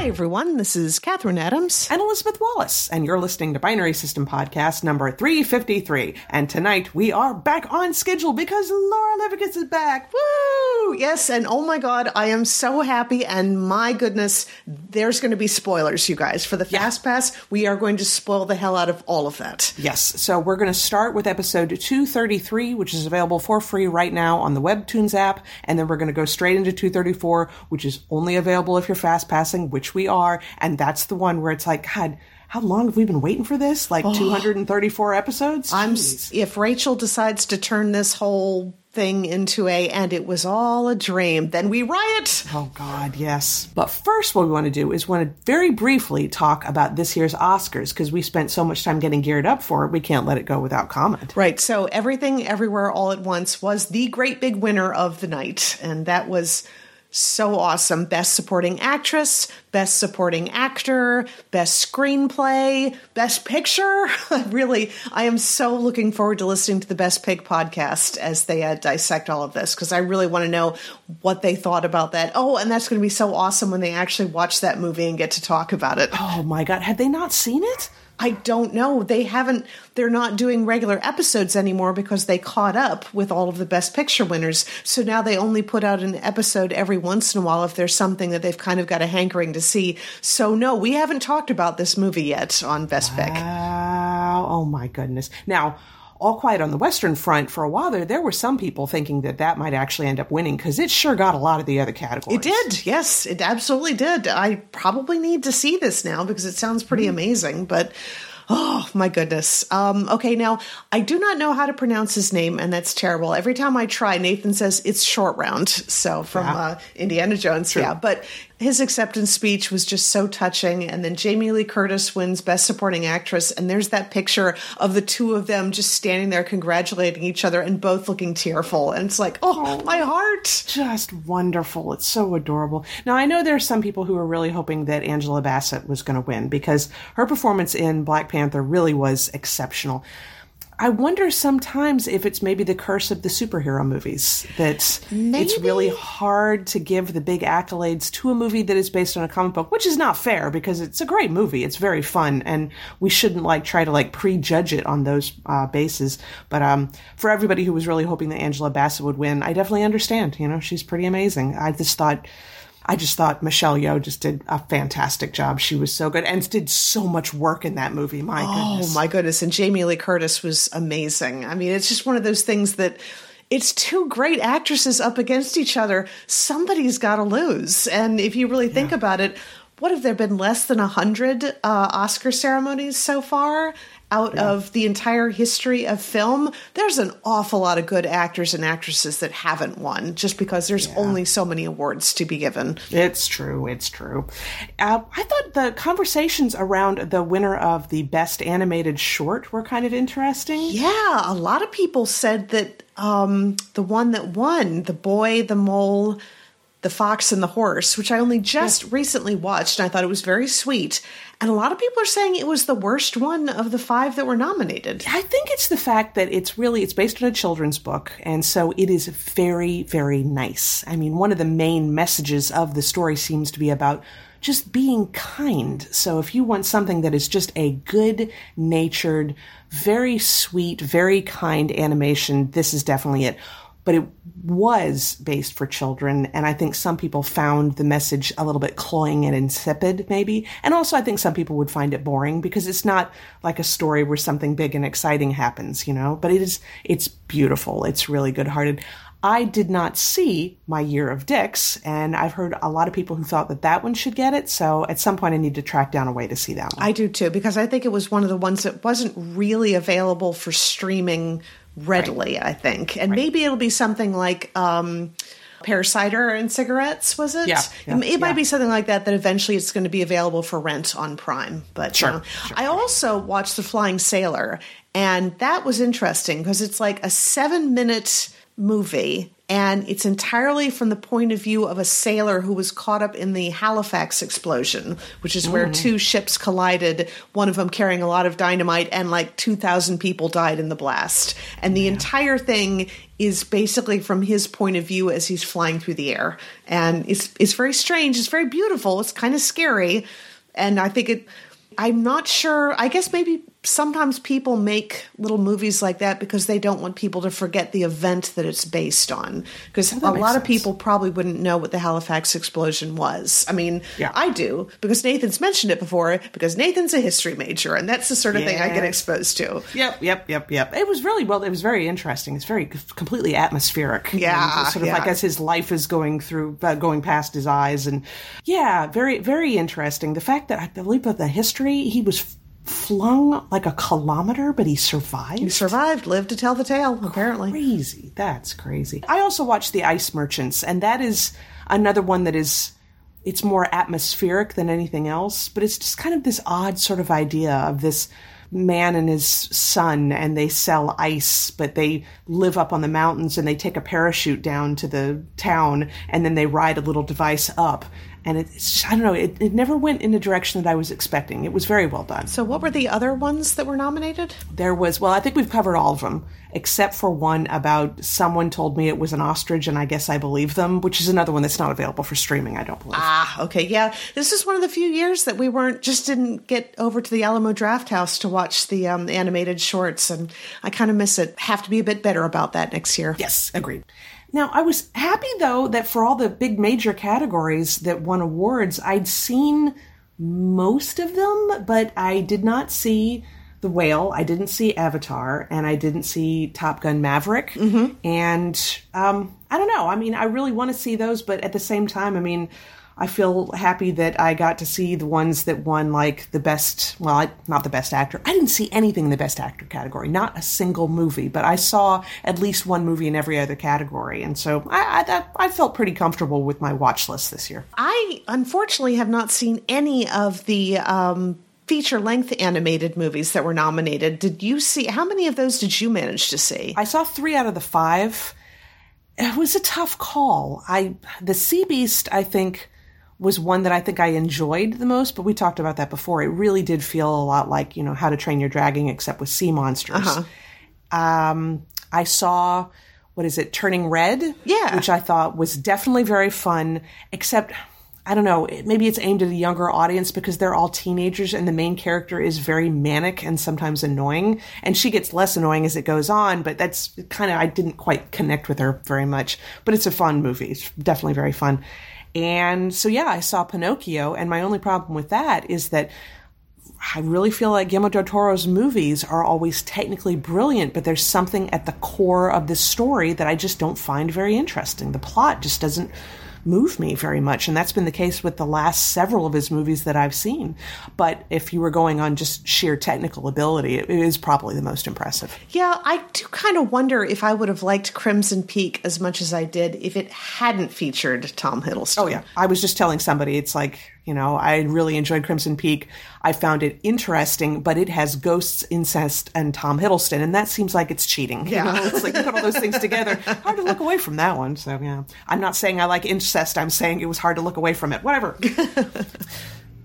Hi, everyone. This is Catherine Adams. and Elizabeth Wallace, and you're listening to Binary System Podcast number 353. And tonight we are back on schedule because Lore Olympus is back. Woo! Yes, and oh my God, I am so happy. And my goodness, there's going to be spoilers, you guys. For the Fast Pass, we are going to spoil the hell out of all of that. Yes, so we're going to start with episode 233, which is available for free right now on the Webtoons app, and then we're going to go straight into 234, which is only available if you're fast passing, which we are, and that's the one where it's like, God, how long have we been waiting for this? Like 234 episodes? I'm if Rachel decides to turn this whole thing into a and it was all a dream, then we riot. Oh God, yes. But first, what we want to do is want to very briefly talk about this year's Oscars because we spent so much time getting geared up for it. We can't let it go without comment. Right. So everything everywhere all at once was the great big winner of the night. And that was so awesome. Best supporting actress, best supporting actor, best screenplay, best picture. really, I am so looking forward to listening to the Best Pick podcast as they uh, dissect all of this because I really want to know what they thought about that. Oh, and that's going to be so awesome when they actually watch that movie and get to talk about it. Oh my God, had they not seen it? I don't know. They haven't, they're not doing regular episodes anymore because they caught up with all of the Best Picture winners. So now they only put out an episode every once in a while if there's something that they've kind of got a hankering to see. So no, we haven't talked about this movie yet on Best Pick. Wow. Oh my goodness. Now, all quiet on the Western Front for a while there, there were some people thinking that that might actually end up winning because it sure got a lot of the other categories. It did. Yes, it absolutely did. I probably need to see this now because it sounds pretty amazing, but oh my goodness. Um, okay, now I do not know how to pronounce his name, and that's terrible. Every time I try, Nathan says it's short round. So from Yeah. uh, Indiana Jones, yeah. But his acceptance speech was just so touching. And then Jamie Lee Curtis wins Best Supporting Actress, and there's that picture of the two of them just standing there congratulating each other and both looking tearful. And it's like, oh, oh. my heart. Just wonderful. It's so adorable. Now, I know there are some people who are really hoping that Angela Bassett was going to win because her performance in Black Panther really was exceptional. I wonder sometimes if it's maybe the curse of the superhero movies that it's really hard to give the big accolades to a movie that is based on a comic book, which is not fair because it's a great movie. It's very fun and we shouldn't like try to like prejudge it on those uh, bases. But um, for everybody who was really hoping that Angela Bassett would win, I definitely understand. You know, she's pretty amazing. I just thought. I just thought Michelle Yeoh just did a fantastic job. She was so good and did so much work in that movie. My goodness. Oh my goodness. And Jamie Lee Curtis was amazing. I mean, it's just one of those things that it's two great actresses up against each other. Somebody's got to lose. And if you really think about it, what have there been less than a hundred uh, Oscar ceremonies so far out of the entire history of film? There's an awful lot of good actors and actresses that haven't won just because there's only so many awards to be given. It's true. It's true. Uh, I thought the conversations around the winner of the best animated short were kind of interesting. Yeah, a lot of people said that um, the one that won, The Boy, the Mole, the Fox, and the Horse, which I only just recently watched, and I thought it was very sweet. And a lot of people are saying it was the worst one of the five that were nominated. I think it's the fact that it's really it's based on a children's book, and so it is very, very nice. I mean, one of the main messages of the story seems to be about just being kind. So if you want something that is just a good natured, very sweet, very kind animation, this is definitely it. But it was based for children, and I think some people found the message a little bit cloying and insipid, maybe. And also, I think some people would find it boring because it's not like a story where something big and exciting happens, you know. But it is, it's beautiful. It's really good-hearted. I did not see my Year of Dicks, and I've heard a lot of people who thought that that one should get it. So at some point, I need to track down a way to see that one. I do too, because I think it was one of the ones that wasn't really available for streaming readily, I think. And maybe it'll be something like um, Pear Cider and Cigarettes, was it? Yeah, yeah, it, it might be something like that, that eventually it's going to be available for rent on Prime. But Sure, you know. sure. I also watched The Flying Sailor, and that was interesting because it's like a seven minute movie and it's entirely from the point of view of a sailor who was caught up in the Halifax explosion, which is where mm. two ships collided, one of them carrying a lot of dynamite, and like 2,000 people died in the blast. And the entire thing is basically from his point of view as he's flying through the air. And it's, it's very strange, it's very beautiful, it's kind of scary. And I think it, I'm not sure. I guess maybe sometimes people make little movies like that because they don't want people to forget the event that it's based on. Because a lot of people probably wouldn't know what the Halifax explosion was. I mean, Yeah. I do because Nathan's mentioned it before because Nathan's a history major and that's the sort of thing I get exposed to. Yep, yep, yep, yep. It was really well. It was very interesting. It's very completely atmospheric. Yeah, sort of yeah. like as his life is going through, uh, going past his eyes, and yeah, very, very interesting. The fact that I believe that the history he was flung like a kilometer, but he survived. He survived, lived to tell the tale, apparently. crazy. That's crazy. I also watched The Ice Merchants, and that is another one that is it's more atmospheric than anything else, but it's just kind of this odd sort of idea of this man and his son and they sell ice but they live up on the mountains and they take a parachute down to the town and then they ride a little device up and it's i don't know it, it never went in the direction that i was expecting it was very well done So, what were the other ones that were nominated? there was well i think we've covered all of them except for one about someone told me it was an ostrich and i guess i believe them which is another one that's not available for streaming i don't believe Ah, okay, yeah. This is one of the few years that we weren't just didn't get over to the Alamo Draft House to watch the um, animated shorts, and I kind of miss it. Have to be a bit better about that next year. yes agreed now i was happy though that for all the big major categories that won awards i'd seen most of them but i did not see the whale i didn't see avatar and i didn't see top gun maverick. And um, i don't know. I mean i really want to see those but at the same time i mean I feel happy that I got to see the ones that won like the best, well, I, not the best actor. I didn't see anything in the best actor category, not a single movie, but I saw at least one movie in every other category. And so I, I, that, I felt pretty comfortable with my watch list this year. I unfortunately have not seen any of the um, feature length animated movies that were nominated. Did you see? How many of those did you manage to see? I saw three out of the five. It was a tough call. I, the Sea Beast, I think, was one that I think I enjoyed the most, but we talked about that before. It really did feel a lot like, you know, How to Train Your Dragon, except with sea monsters. Um, I saw, what is it, Turning Red? Yeah. Which I thought was definitely very fun, except, I don't know, maybe it's aimed at a younger audience because they're all teenagers and the main character is very manic and sometimes annoying. And she gets less annoying as it goes on, but that's kind of, I didn't quite connect with her very much. But it's a fun movie. It's definitely very fun. And so, yeah, I saw Pinocchio, and my only problem with that is that I really feel like Guillermo del Toro's movies are always technically brilliant, but there's something at the core of this story that I just don't find very interesting. The plot just doesn't move me very much, and that's been the case with the last several of his movies that I've seen. But if you were going on just sheer technical ability, it is probably the most impressive. Yeah, I do kind of wonder if I would have liked Crimson Peak as much as I did if it hadn't featured Tom Hiddleston. Oh yeah, I was just telling somebody it's like you know I really enjoyed Crimson Peak. I found it interesting, but it has ghosts, incest, and Tom Hiddleston, and that seems like it's cheating. You Yeah. know, it's like you put all those things together. Hard to look away from that one. So yeah, I'm not saying I like incest. I'm saying it was hard to look away from it. Whatever.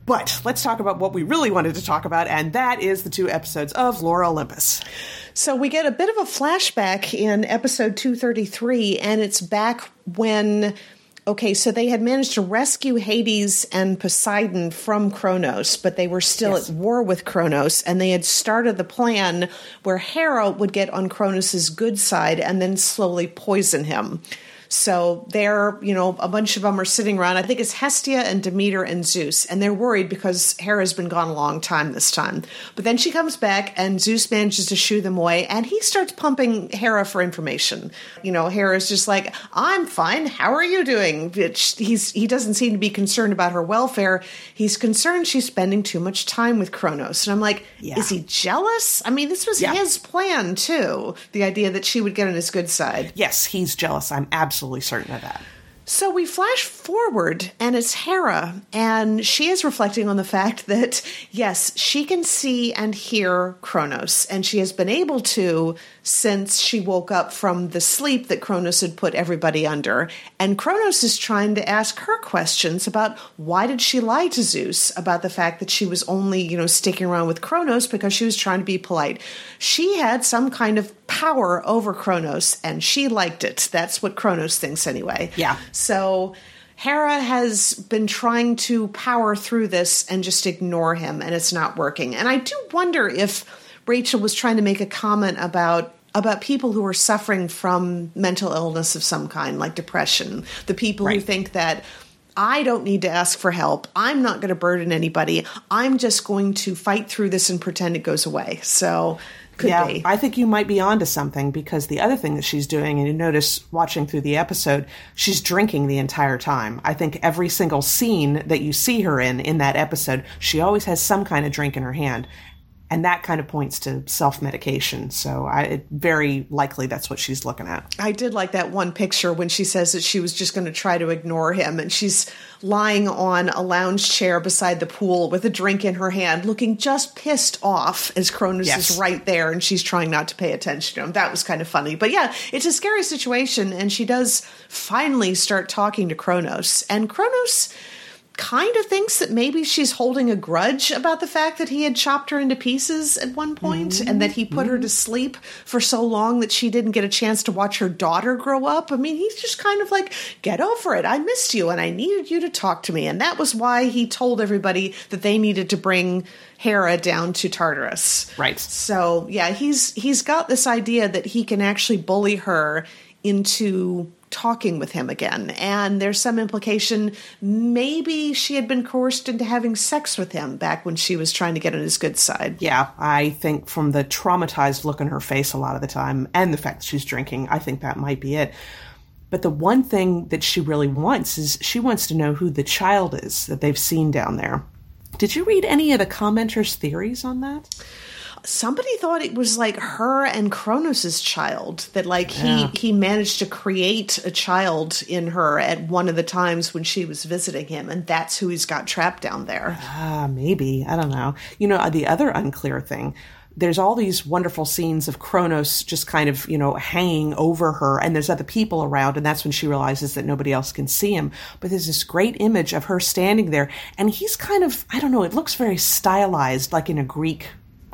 But let's talk about what we really wanted to talk about, and that is the two episodes of Lore Olympus. So we get a bit of a flashback in episode 233, and it's back when. Okay, so they had managed to rescue Hades and Poseidon from Kronos, but they were still Yes. at war with Kronos, and they had started the plan where Hera would get on Kronos's good side and then slowly poison him. So they're, you know, a bunch of them are sitting around. I think it's Hestia and Demeter and Zeus, and they're worried because Hera's been gone a long time this time. But then she comes back, and Zeus manages to shoo them away, and he starts pumping Hera for information. You know, Hera's just like, "I'm fine. How are you doing?" Which he's he doesn't seem to be concerned about her welfare. He's concerned she's spending too much time with Kronos, and I'm like, Yeah. is he jealous? I mean, this was Yeah. his plan too. The idea that she would get on his good side. Yes, he's jealous. I'm absolutely certain of that. So we flash forward, and it's Hera, and she is reflecting on the fact that, yes, she can see and hear Kronos, and she has been able to since she woke up from the sleep that Kronos had put everybody under. And Kronos is trying to ask her questions about why did she lie to Zeus about the fact that she was only, you know, sticking around with Kronos because she was trying to be polite. She had some kind of power over Kronos, and she liked it. That's what Kronos thinks anyway. Yeah. So Hera has been trying to power through this and just ignore him, and it's not working. And I do wonder if Rachel was trying to make a comment about about people who are suffering from mental illness of some kind, like depression, the people Right. who think that I don't need to ask for help. I'm not going to burden anybody. I'm just going to fight through this and pretend it goes away. So, could yeah, be. I think you might be onto something because the other thing that she's doing, and you notice watching through the episode, she's drinking the entire time. I think every single scene that you see her in in that episode, she always has some kind of drink in her hand. And that kind of points to self medication. So I it, very likely that's what she's looking at. I did like that one picture when she says that she was just going to try to ignore him and she's lying on a lounge chair beside the pool with a drink in her hand, looking just pissed off as Kronos Yes. is right there and she's trying not to pay attention to him. That was kind of funny. But yeah, it's a scary situation and she does finally start talking to Kronos. And Kronos kind of thinks that maybe she's holding a grudge about the fact that he had chopped her into pieces at one point mm-hmm. and that he put her to mm-hmm. sleep for so long that she didn't get a chance to watch her daughter grow up. I mean, he's just kind of like, get over it. I missed you and I needed you to talk to me. And that was why he told everybody that they needed to bring Hera down to Tartarus. Right. So, yeah, he's he's got this idea that he can actually bully her into talking with him again. And there's some implication maybe she had been coerced into having sex with him back when she was trying to get on his good side. Yeah, I think from the traumatized look on her face a lot of the time and the fact that she's drinking, I think that might be it. But the one thing that she really wants is she wants to know who the child is that they've seen down there. Did you read any of the commenters' theories on that? Somebody thought it was like her and Kronos's child that like he Yeah. he managed to create a child in her at one of the times when she was visiting him and that's who he's got trapped down there. Ah, maybe. I don't know. You know, the other unclear thing. There's all these wonderful scenes of Kronos just kind of, you know, hanging over her, and there's other people around, and that's when she realizes that nobody else can see him. But there's this great image of her standing there, and he's kind of, I don't know, it looks very stylized, like in a Greek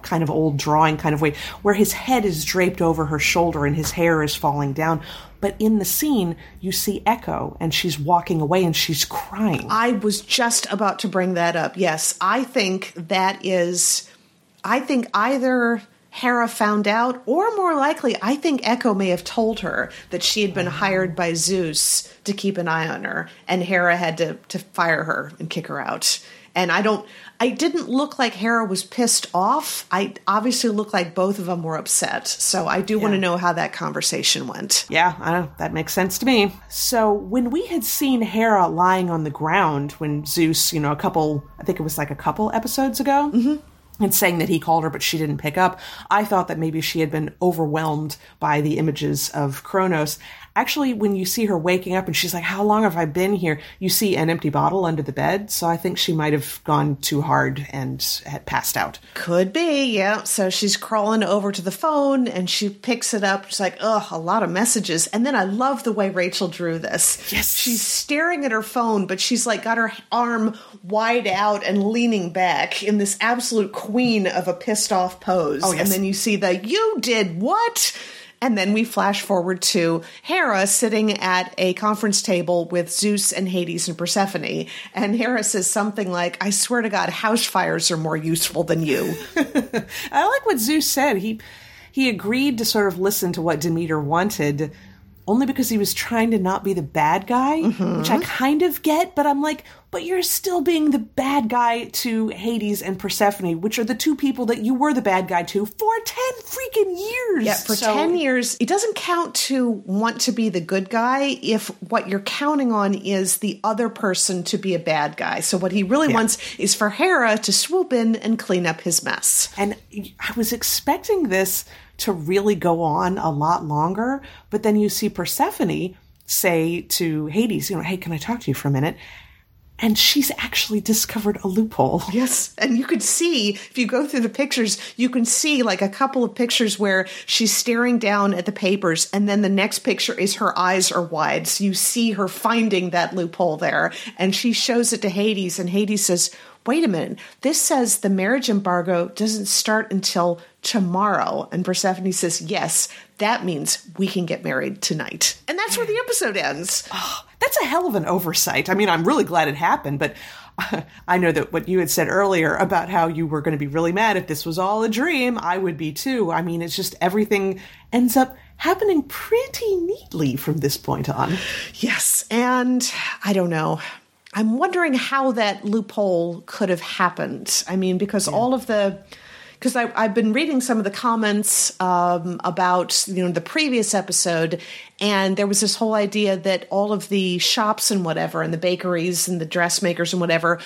kind of old drawing kind of way, where his head is draped over her shoulder and his hair is falling down. But in the scene, you see Echo, and she's walking away and she's crying. I was just about to bring that up. Yes, I think that is. I think either Hera found out, or more likely, I think Echo may have told her that she had been mm-hmm. hired by Zeus to keep an eye on her, and Hera had to, to fire her and kick her out. And I don't. I didn't look like Hera was pissed off. I obviously looked like both of them were upset. So I do want to know how that conversation went. Yeah, I know, that makes sense to me. So when we had seen Hera lying on the ground when Zeus, you know, a couple, I think it was like a couple episodes ago, mm-hmm. And saying that he called her but she didn't pick up, I thought that maybe she had been overwhelmed by the images of Kronos. Actually, when you see her waking up and she's like, How long have I been here? You see an empty bottle under the bed. So I think she might have gone too hard and had passed out. Could be, yeah. So she's crawling over to the phone and she picks it up. She's like, ugh, a lot of messages. And then I love the way Rachel drew this. Yes. She's staring at her phone, but she's like got her arm wide out and leaning back in this absolute queen of a pissed off pose. Oh, yes. And then you see the, you did what? And then we flash forward to Hera sitting at a conference table with Zeus and Hades and Persephone. And Hera says something like, I swear to God, house fires are more useful than you. I like what Zeus said. He he agreed to sort of listen to what Demeter wanted only because he was trying to not be the bad guy, mm-hmm. which I kind of get, but I'm like, but you're still being the bad guy to Hades and Persephone, which are the two people that you were the bad guy to for 10 freaking years. Yeah, for So- 10 years, it doesn't count to want to be the good guy if what you're counting on is the other person to be a bad guy. So, what he really wants is for Hera to swoop in and clean up his mess. And I was expecting this to really go on a lot longer, but then you see Persephone say to Hades, you know, hey, can I talk to you for a minute? and she's actually discovered a loophole. Yes. And you could see, if you go through the pictures, you can see like a couple of pictures where she's staring down at the papers, and then the next picture is her eyes are wide. So you see her finding that loophole there, and she shows it to Hades, and Hades says, Wait a minute, this says the marriage embargo doesn't start until tomorrow. And Persephone says, Yes, that means we can get married tonight. And that's where the episode ends. Oh, that's a hell of an oversight. I mean, I'm really glad it happened, but I know that what you had said earlier about how you were going to be really mad if this was all a dream, I would be too. I mean, it's just everything ends up happening pretty neatly from this point on. Yes, and I don't know. I'm wondering how that loophole could have happened. I mean, because yeah. all of the because I've been reading some of the comments um, about you know the previous episode, and there was this whole idea that all of the shops and whatever, and the bakeries and the dressmakers and whatever,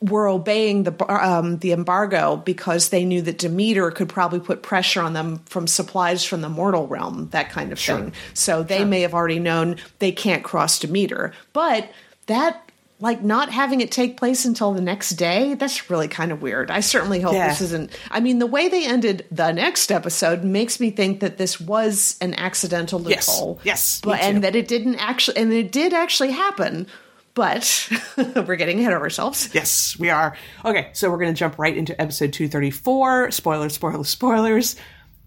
were obeying the um, the embargo because they knew that Demeter could probably put pressure on them from supplies from the mortal realm, that kind of sure. thing. So they sure. may have already known they can't cross Demeter, but that like not having it take place until the next day that's really kind of weird i certainly hope yeah. this isn't i mean the way they ended the next episode makes me think that this was an accidental loophole yes, yes but and that it didn't actually and it did actually happen but we're getting ahead of ourselves. Yes, we are. Okay, so we're going to jump right into episode 234. Spoilers, spoilers, spoilers.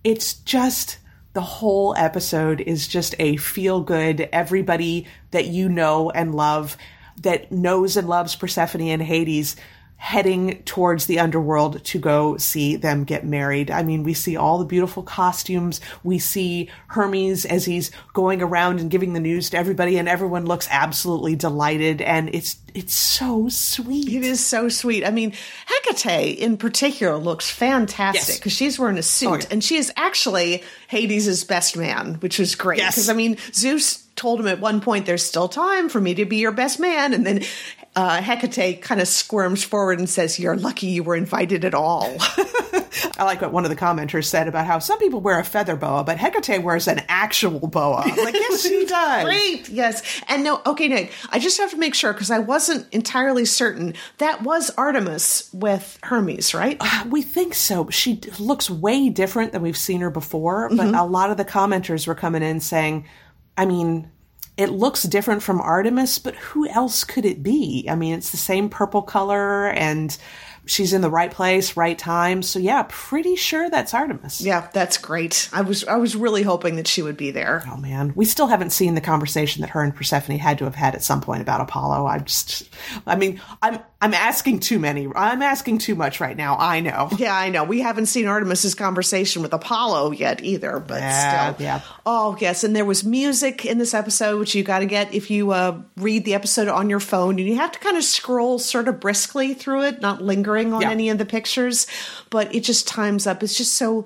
It's just the whole episode is just a feel good, everybody that you know and love that knows and loves Persephone and Hades heading towards the underworld to go see them get married. I mean, we see all the beautiful costumes. We see Hermes as he's going around and giving the news to everybody and everyone looks absolutely delighted and it's it's so sweet. It is so sweet. I mean, Hecate in particular looks fantastic because yes. she's wearing a suit oh, yeah. and she is actually Hades' best man, which was great. Because yes. I mean, Zeus told him at one point, "There's still time for me to be your best man," and then uh, Hecate kind of squirms forward and says, "You're lucky you were invited at all." I like what one of the commenters said about how some people wear a feather boa, but Hecate wears an actual boa. I'm like, yes, she does. Great, yes. And no, okay, Nick, I just have to make sure because I wasn't entirely certain that was Artemis with Hermes, right? Uh, we think so. She looks way different than we've seen her before, but mm-hmm. a lot of the commenters were coming in saying I mean, it looks different from Artemis, but who else could it be? I mean, it's the same purple color and she's in the right place, right time. So yeah, pretty sure that's Artemis. Yeah, that's great. I was I was really hoping that she would be there. Oh man, we still haven't seen the conversation that her and Persephone had to have had at some point about Apollo. I just, I mean, I'm I'm asking too many. I'm asking too much right now. I know. Yeah, I know. We haven't seen Artemis's conversation with Apollo yet either, but yeah, still. Yeah. Oh yes, and there was music in this episode, which you got to get if you uh, read the episode on your phone, and you have to kind of scroll sort of briskly through it, not lingering on yeah. any of the pictures, but it just times up. It's just so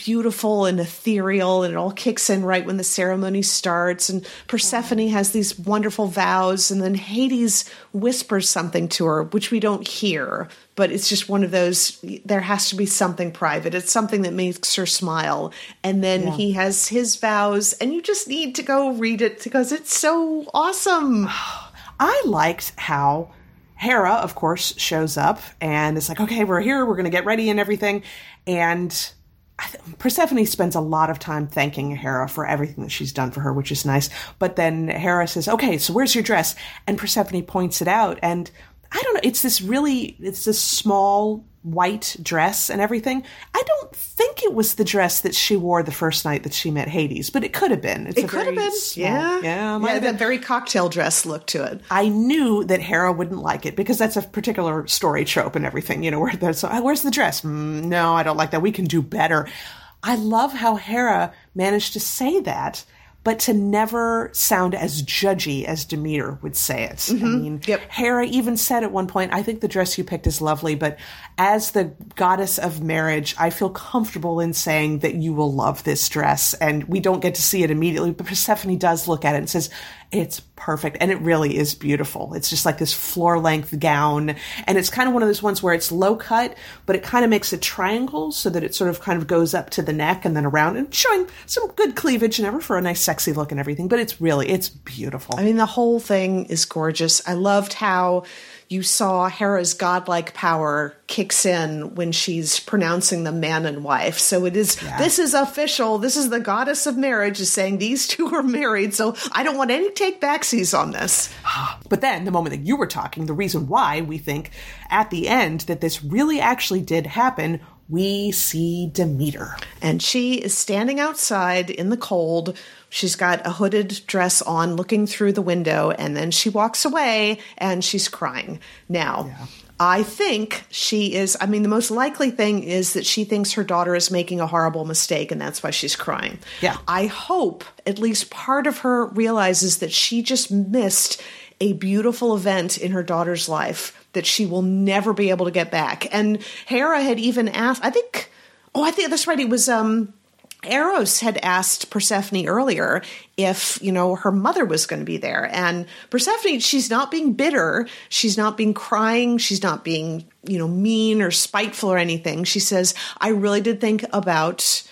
beautiful and ethereal and it all kicks in right when the ceremony starts and Persephone has these wonderful vows and then Hades whispers something to her which we don't hear but it's just one of those there has to be something private it's something that makes her smile and then yeah. he has his vows and you just need to go read it because it's so awesome I liked how Hera, of course, shows up and it's like, okay, we're here, we're going to get ready and everything. And Persephone spends a lot of time thanking Hera for everything that she's done for her, which is nice. But then Hera says, "Okay, so where's your dress?" And Persephone points it out, and I don't know. It's this really, it's this small white dress and everything. I don't think it was the dress that she wore the first night that she met Hades, but it could have been. It's it could have been. Small, yeah, yeah, yeah. That very cocktail dress look to it. I knew that Hera wouldn't like it because that's a particular story trope and everything. You know, where there's oh, where's the dress? Mm, no, I don't like that. We can do better. I love how Hera managed to say that but to never sound as judgy as Demeter would say it. Mm-hmm. I mean, yep. Hera even said at one point, I think the dress you picked is lovely, but as the goddess of marriage, I feel comfortable in saying that you will love this dress. And we don't get to see it immediately, but Persephone does look at it and says, It's perfect. And it really is beautiful. It's just like this floor length gown. And it's kind of one of those ones where it's low cut, but it kind of makes a triangle so that it sort of kind of goes up to the neck and then around and showing some good cleavage and ever for a nice sexy look and everything. But it's really, it's beautiful. I mean, the whole thing is gorgeous. I loved how you saw Hera's godlike power kicks in when she's pronouncing them man and wife. So it is, yeah. this is official. This is the goddess of marriage is saying these two are married. So I don't want any take backsies on this. But then the moment that you were talking, the reason why we think at the end that this really actually did happen we see Demeter. And she is standing outside in the cold. She's got a hooded dress on, looking through the window, and then she walks away and she's crying. Now, yeah. I think she is, I mean, the most likely thing is that she thinks her daughter is making a horrible mistake and that's why she's crying. Yeah. I hope at least part of her realizes that she just missed a beautiful event in her daughter's life that she will never be able to get back. And Hera had even asked, I think, oh, I think that's right. It was, um, Eros had asked Persephone earlier if, you know, her mother was going to be there. And Persephone, she's not being bitter. She's not being crying. She's not being, you know, mean or spiteful or anything. She says, I really did think about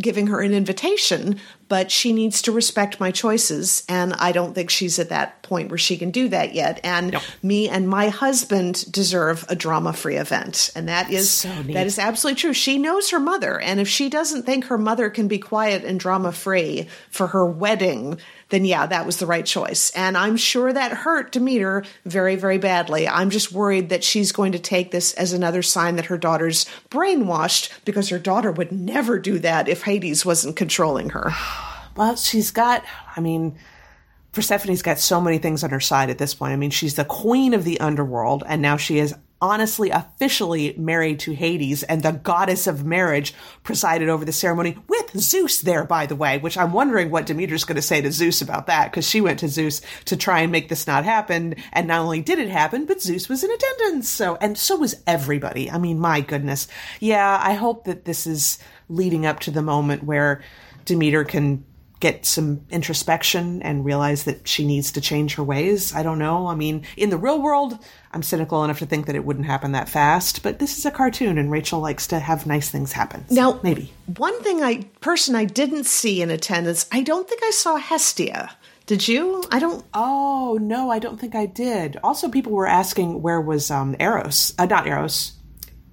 giving her an invitation, but she needs to respect my choices. And I don't think she's at that point where she can do that yet. And no. me and my husband deserve a drama free event. And that is so that is absolutely true. She knows her mother. And if she doesn't think her mother can be quiet and drama free for her wedding, then yeah, that was the right choice. And I'm sure that hurt Demeter very, very badly. I'm just worried that she's going to take this as another sign that her daughter's brainwashed because her daughter would never do that if Hades wasn't controlling her. Well, she's got, I mean, Persephone's got so many things on her side at this point. I mean, she's the queen of the underworld, and now she is honestly officially married to Hades, and the goddess of marriage presided over the ceremony with Zeus there, by the way, which I'm wondering what Demeter's going to say to Zeus about that, because she went to Zeus to try and make this not happen, and not only did it happen, but Zeus was in attendance, so, and so was everybody. I mean, my goodness. Yeah, I hope that this is leading up to the moment where Demeter can get some introspection and realize that she needs to change her ways. I don't know. I mean, in the real world, I'm cynical enough to think that it wouldn't happen that fast, but this is a cartoon and Rachel likes to have nice things happen. So now, maybe. One thing I person I didn't see in attendance, I don't think I saw Hestia. Did you? I don't. Oh no, I don't think I did. Also, people were asking where was um, Eros? Uh, not Eros.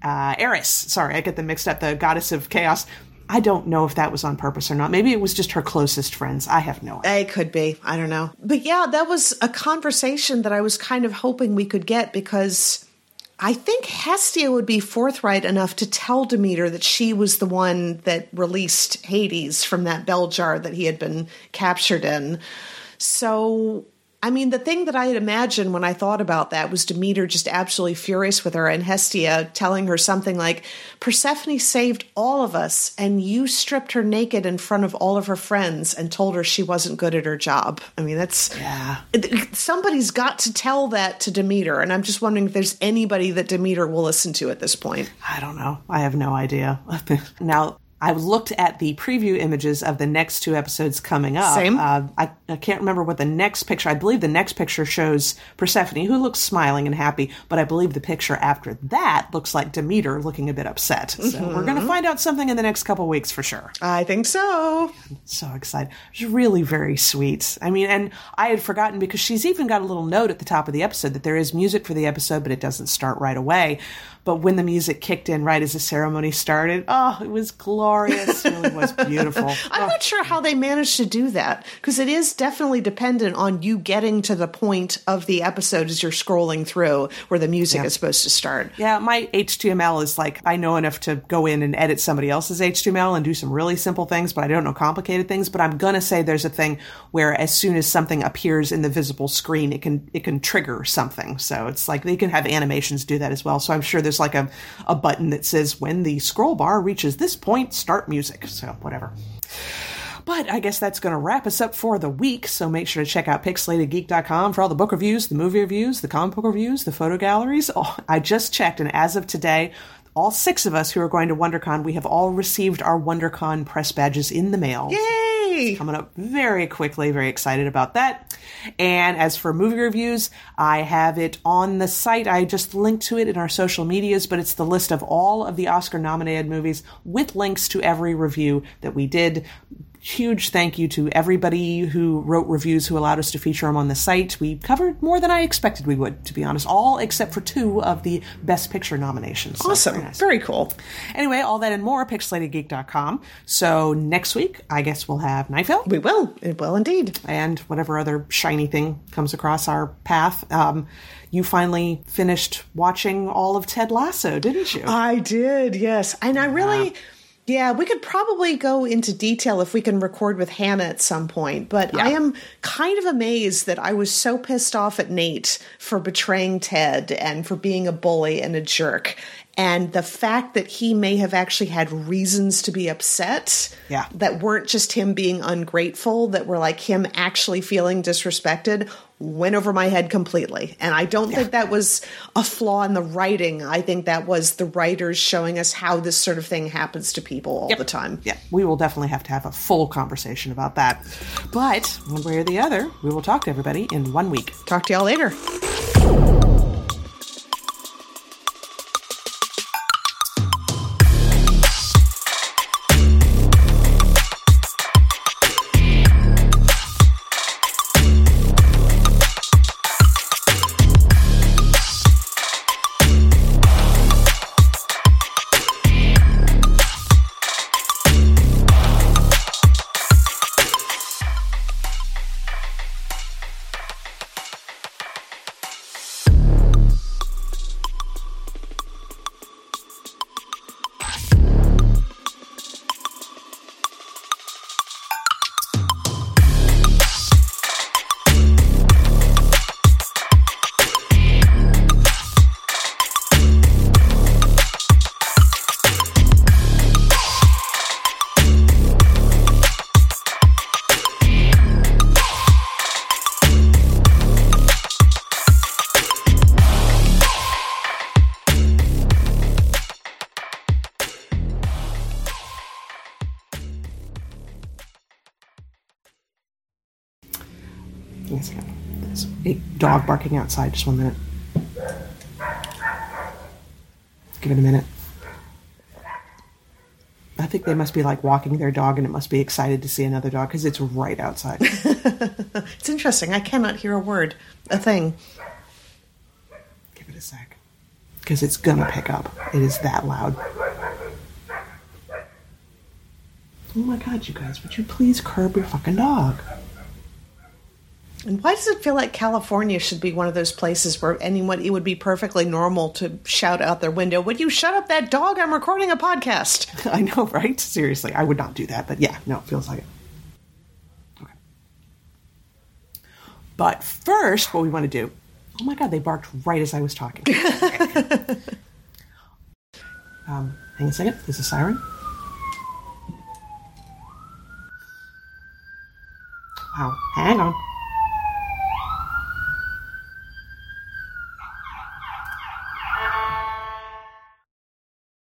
Uh, Eris. Sorry, I get them mixed up. The goddess of chaos. I don't know if that was on purpose or not. Maybe it was just her closest friends. I have no idea. It could be. I don't know. But yeah, that was a conversation that I was kind of hoping we could get because I think Hestia would be forthright enough to tell Demeter that she was the one that released Hades from that bell jar that he had been captured in. So I mean, the thing that I had imagined when I thought about that was Demeter just absolutely furious with her and Hestia telling her something like, Persephone saved all of us, and you stripped her naked in front of all of her friends and told her she wasn't good at her job. I mean, that's. Yeah. Somebody's got to tell that to Demeter, and I'm just wondering if there's anybody that Demeter will listen to at this point. I don't know. I have no idea. now, I looked at the preview images of the next two episodes coming up. Same. Uh, I, I, can't remember what the next picture. I believe the next picture shows Persephone, who looks smiling and happy. But I believe the picture after that looks like Demeter looking a bit upset. So mm-hmm. we're going to find out something in the next couple weeks for sure. I think so. I'm so excited. It's really very sweet. I mean, and I had forgotten because she's even got a little note at the top of the episode that there is music for the episode, but it doesn't start right away. But when the music kicked in right as the ceremony started, oh, it was glorious. It really was beautiful. I'm oh. not sure how they managed to do that because it is definitely dependent on you getting to the point of the episode as you're scrolling through where the music yeah. is supposed to start. Yeah, my HTML is like I know enough to go in and edit somebody else's HTML and do some really simple things, but I don't know complicated things. But I'm gonna say there's a thing where as soon as something appears in the visible screen, it can it can trigger something. So it's like they can have animations do that as well. So I'm sure there's there's like a, a button that says when the scroll bar reaches this point, start music. So whatever. But I guess that's going to wrap us up for the week. So make sure to check out pixelatedgeek.com for all the book reviews, the movie reviews, the comic book reviews, the photo galleries. Oh, I just checked, and as of today, all six of us who are going to WonderCon, we have all received our WonderCon press badges in the mail. Yay! Yay! Coming up very quickly. Very excited about that. And as for movie reviews, I have it on the site. I just linked to it in our social medias, but it's the list of all of the Oscar nominated movies with links to every review that we did huge thank you to everybody who wrote reviews who allowed us to feature them on the site. We covered more than I expected we would, to be honest, all except for two of the Best Picture nominations. So Awesome. very nice. Very cool. Anyway, all that and more, pixelatedgeek.com. So next week, I guess we'll have Night Vale We will. It will indeed. and whatever other shiny thing comes across our path. Um, you finally finished watching all of Ted Lasso, didn't you? I did, yes. And I really, yeah, we could probably go into detail if we can record with Hannah at some point. But I am kind of amazed that I was so pissed off at Nate for betraying Ted and for being a bully and a jerk. And the fact that he may have actually had reasons to be upset Yeah. that weren't just him being ungrateful, that were like him actually feeling disrespected, went over my head completely. And I don't think that was a flaw in the writing. I think that was the writers showing us how this sort of thing happens to people all the time. yeah, we will definitely have to have a full conversation about that. But one way or the other, we will talk to everybody in one week. Talk to y'all later. Dog barking outside. Just one minute. Give it a minute. I think they must be like walking their dog and it must be excited to see another dog because it's right outside. It's interesting. I cannot hear a word, a thing. Give it a sec. Because it's gonna pick up. It is that loud. Oh my god, you guys, would you please curb your fucking dog? And why does it feel like California should be one of those places where anyone it would be perfectly normal to shout out their window, "Would you shut up that dog? I'm recording a podcast." I know, right? Seriously, I would not do that, but yeah, no, it feels like it. Okay. But first, what we want to do. Oh my god, they barked right as I was talking. Um, hang a second. There's a siren. Wow, hang on.